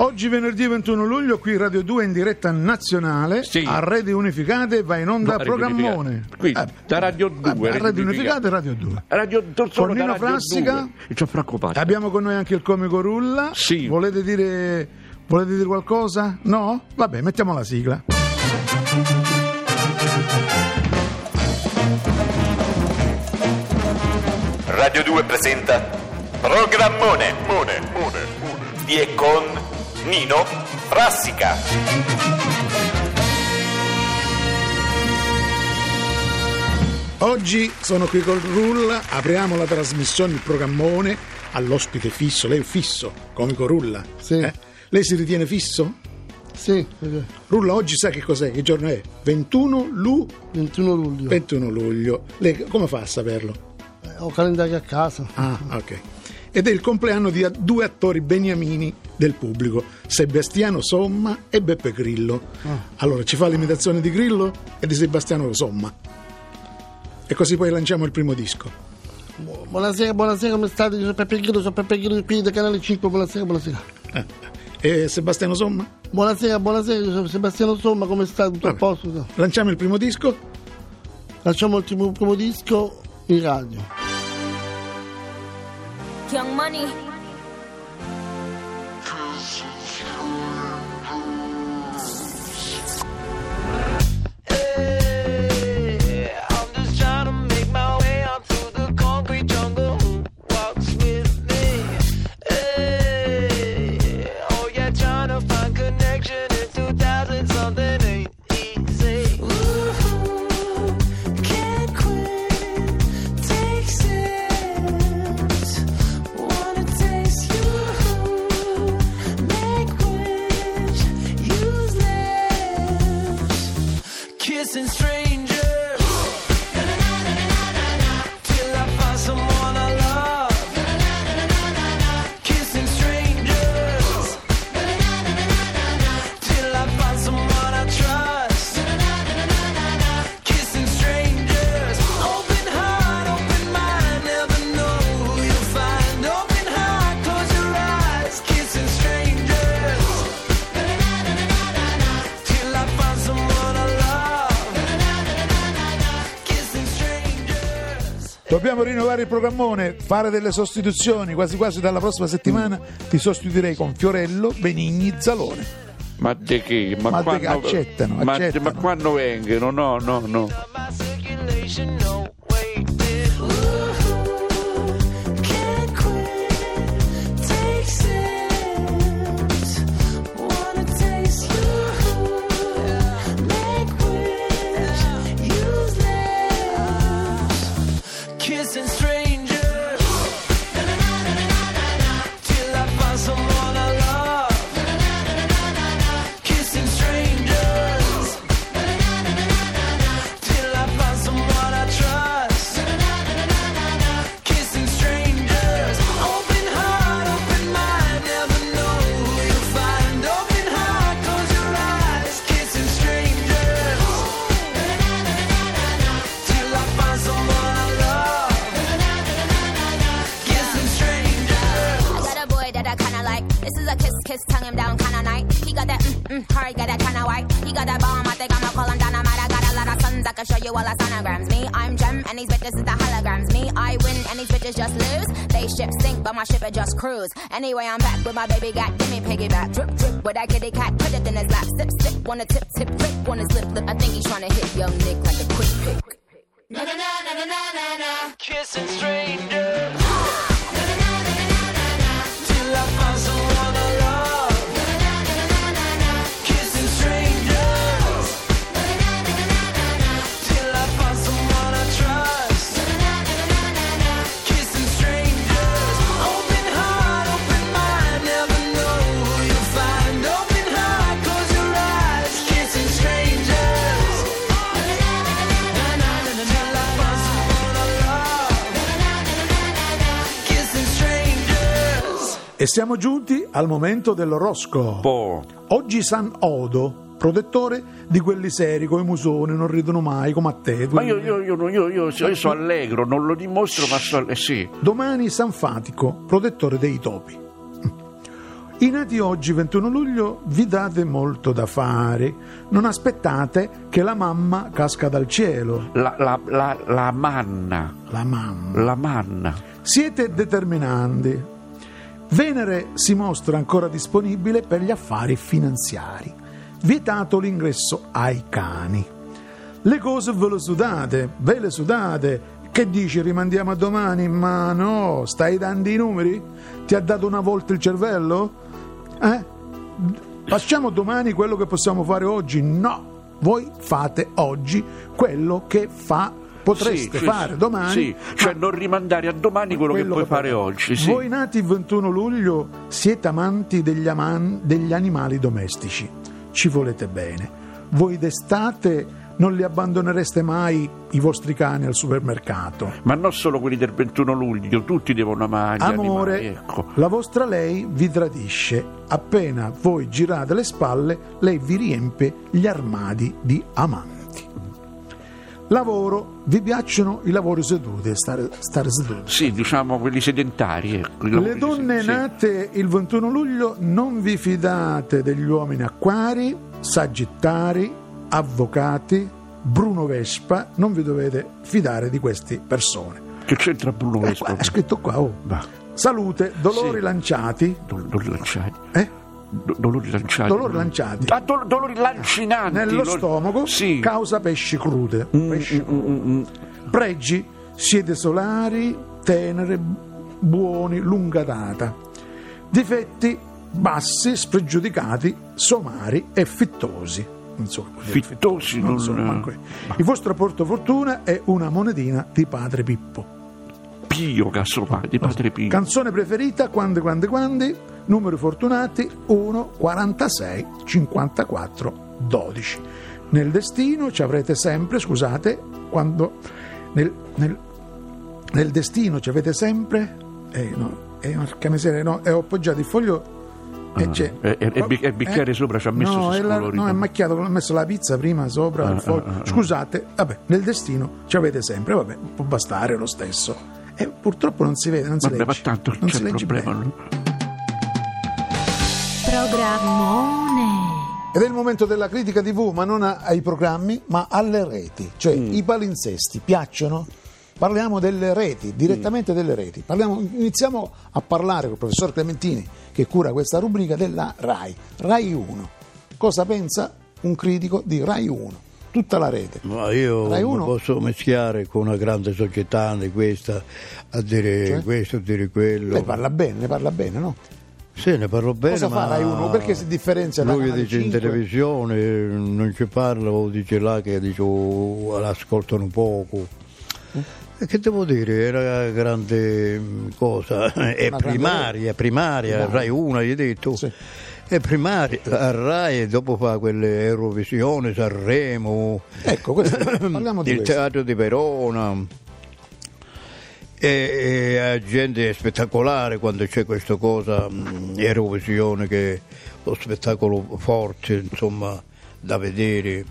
Oggi venerdì 21 luglio qui Radio 2 in diretta nazionale Sì. a Rete Unificate va in onda No, Programmone. Qui, da Radio 2, vabbè, Rete Rete Unificate e Radio 2. Radio, Con Nino Frassica. 2. E c'ho preoccupato. Abbiamo con noi anche il comico Rulla. Sì. Volete dire, volete dire qualcosa? No? Vabbè, mettiamo la sigla. Radio 2 presenta Programmone Mone, Mone, Mone. di e con Nino Frassica. Oggi sono qui col Rulla, apriamo la trasmissione, il programmone all'ospite fisso. Lei è fisso, comico Rulla. Sì. Eh? Lei si ritiene fisso? Sì, Rulla, oggi sa che cos'è? Che giorno è? 21 lu 21 luglio. 21 luglio. Lei come fa a saperlo? Eh, ho calendario a casa. Ah, ok. Ed è il compleanno di due attori beniamini del pubblico, Sebastiano Somma e Beppe Grillo. Allora, ci fa l'imitazione di Grillo e di Sebastiano Somma. E così poi lanciamo il primo disco. Bu- Buonasera, buonasera, come state? Io sono Peppe Grillo, sono Peppe Grillo qui del canale 5. Buonasera, buonasera. Eh, E Sebastiano Somma? Buonasera, buonasera, io sono Sebastiano Somma, come state? Tutto a posto? Lanciamo il primo disco? Facciamo il primo, primo disco in radio. Young Money. Dobbiamo rinnovare il programmone, fare delle sostituzioni. Quasi quasi dalla prossima settimana ti sostituirei con Fiorello, Benigni, Zalone. Ma di che? Ma, Ma quando, che? Accettano, ma, accettano. ma quando vengono? No, no, no. Kiss, tongue him down kinda night. He got that mm, mm, hard, got that kinda white. He got that bomb, I think I'ma call him dynamite. I got a lot of sons, I can show you all the sonograms. Me, I'm gem, and these bitches is the holograms. Me, I win, and these bitches just lose. They ship sink, but my ship it just cruise. Anyway, I'm back with my baby got, give me piggyback. Drip, drip, with that kitty cat, put it in his lap. Sip, sip, wanna tip, tip, flip on his lip. I think he's trying to hit young Nick like a quick pick. Na na na na na na na. Kissing strangers. Siamo giunti al momento dell'oroscopo. Po'. Oggi San Odo, protettore di quelli seri, come i musoni, non ridono mai, come a te. Ma io, io, io, io, io, io sono allegro, non lo dimostro, ma so, eh, sì. Domani San Fatico, protettore dei topi. I nati oggi, 21 luglio, vi date molto da fare. Non aspettate che la mamma casca dal cielo. La, la, la, la manna. La mamma. La manna. Siete determinanti. Venere si mostra ancora disponibile per gli affari finanziari. Vietato l'ingresso ai cani. Le cose ve le sudate, ve le sudate. Che dici, rimandiamo a domani? Ma no, stai dando i numeri? Ti ha dato una volta il cervello? Eh? Facciamo domani quello che possiamo fare oggi? No, voi fate oggi quello che fa, potreste Sì, fare sì. domani. Sì, cioè non rimandare a domani quello, che puoi fare oggi. Sì. voi nati il 21 luglio siete amanti degli, aman- degli animali domestici, ci volete bene. Voi d'estate non li abbandonereste mai i vostri cani al supermercato. Ma non solo quelli del 21 luglio, tutti devono amare Amore, animali, ecco. la vostra lei vi tradisce. Appena voi girate le spalle, lei vi riempie gli armadi di amanti. Lavoro, vi piacciono i lavori seduti, stare, stare seduti. Sì, diciamo quelli sedentari. Ecco, i Le donne sì. nate il 21 luglio non vi fidate degli uomini acquari, sagittari, avvocati, Bruno Vespa, non vi dovete fidare di queste persone. Che c'entra Bruno Eh, Vespa? qua, è scritto qua, oh. Salute, dolori Sì. lanciati, Dol- dolori lanciati. eh? Do- dolori lanciati. Dolori lanciati. Ah, dol- dolori lancinanti. nello Dol- stomaco Sì. causa pesci crude. Mm, Pesci mm, mm, mm. Pregi, siete solari, tenere, buoni, lunga data. Difetti, bassi, spregiudicati, somari e fittosi. Dire Fittosi, non non- so manco. Il vostro portafortuna è una monetina di padre Pippo. Pio, casomai, di padre Pio. Canzone preferita, quando, quando, quando, numeri fortunati 1, 46, 54, 12. Nel destino ci avrete sempre, scusate, quando nel, nel- nel destino ci avete sempre, eh, no, eh, porca miseria, no, eh, ho appoggiato il foglio e c'è. e- e- e bic- e bicchiere sopra ci ha messo no, è la- no, è macchiato, ho messo la pizza prima sopra il foglio. ah, ah. Scusate, vabbè, nel destino ci avete sempre, vabbè, può bastare lo stesso. E purtroppo non si vede, non si Vabbè, ma legge. tanto non non c'è si legge problema. bene. Programmone. Ed è il momento della critica TV, ma non ai programmi, ma alle reti. Cioè, Mm. i palinsesti piacciono? Parliamo delle reti, direttamente delle reti. Parliamo- iniziamo a parlare con il professor Clementini, che cura questa rubrica della RAI. RAI 1. Cosa pensa un critico di RAI 1? Tutta la rete. Ma io Rai uno? posso mischiare con una grande società di questa a dire Cioè? questo, a dire quello. Lei parla bene, ne parla bene, no? Sì, ne parlo bene. Cosa fa Rai Uno? Perché si differenzia da Lui dice in 5? televisione, non ci parla, o dice là che dice, oh, l'ascoltano poco. E che devo dire, era grande mm, cosa, è primaria, primaria, Primaria. Rai 1 hai detto. Sì. È primaria, a Rai dopo fa quelle Eurovisione, Sanremo, Ecco, questo, il questo. teatro di Verona. E, e a gente spettacolare quando c'è questa cosa, mh, Eurovisione, che è lo spettacolo forte, insomma, da vedere.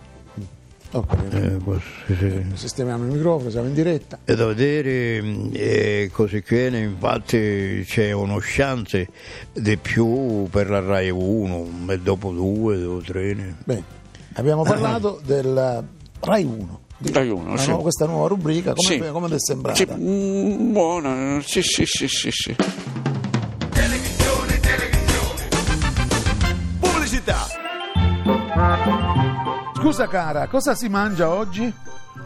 Ok, Eh, sì, sì. Sistemiamo il microfono, siamo in diretta. È da vedere mh, e così che infatti c'è uno chance di più per la Rai 1 e dopo due o tre. Bene, abbiamo parlato del Rai 1. Rai Uno, La sì. nuova- questa nuova rubrica, come, Sì. come ti è sembrata? Sì, mm, buona, sì, sì, sì, sì, sì. Pubblicità. Scusa cara, cosa si mangia oggi?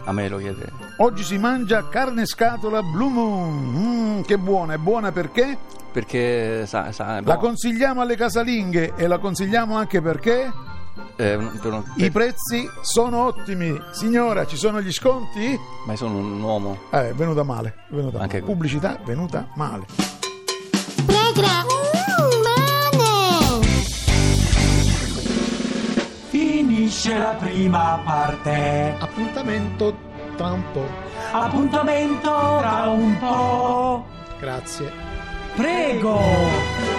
A me lo chiede. Oggi si mangia carne scatola Blue Moon. Mm, che buona, è buona perché? Perché sa, sa, La consigliamo alle casalinghe e la consigliamo anche perché eh, un- per un- i prezzi sono ottimi. Signora, ci sono gli sconti? ma io sono un uomo. Eh, è venuta male. È venuta Anche male. qui. Pubblicità venuta male. Finisce la prima parte. Appuntamento tra un po'. Appuntamento tra un po'. Grazie. Prego.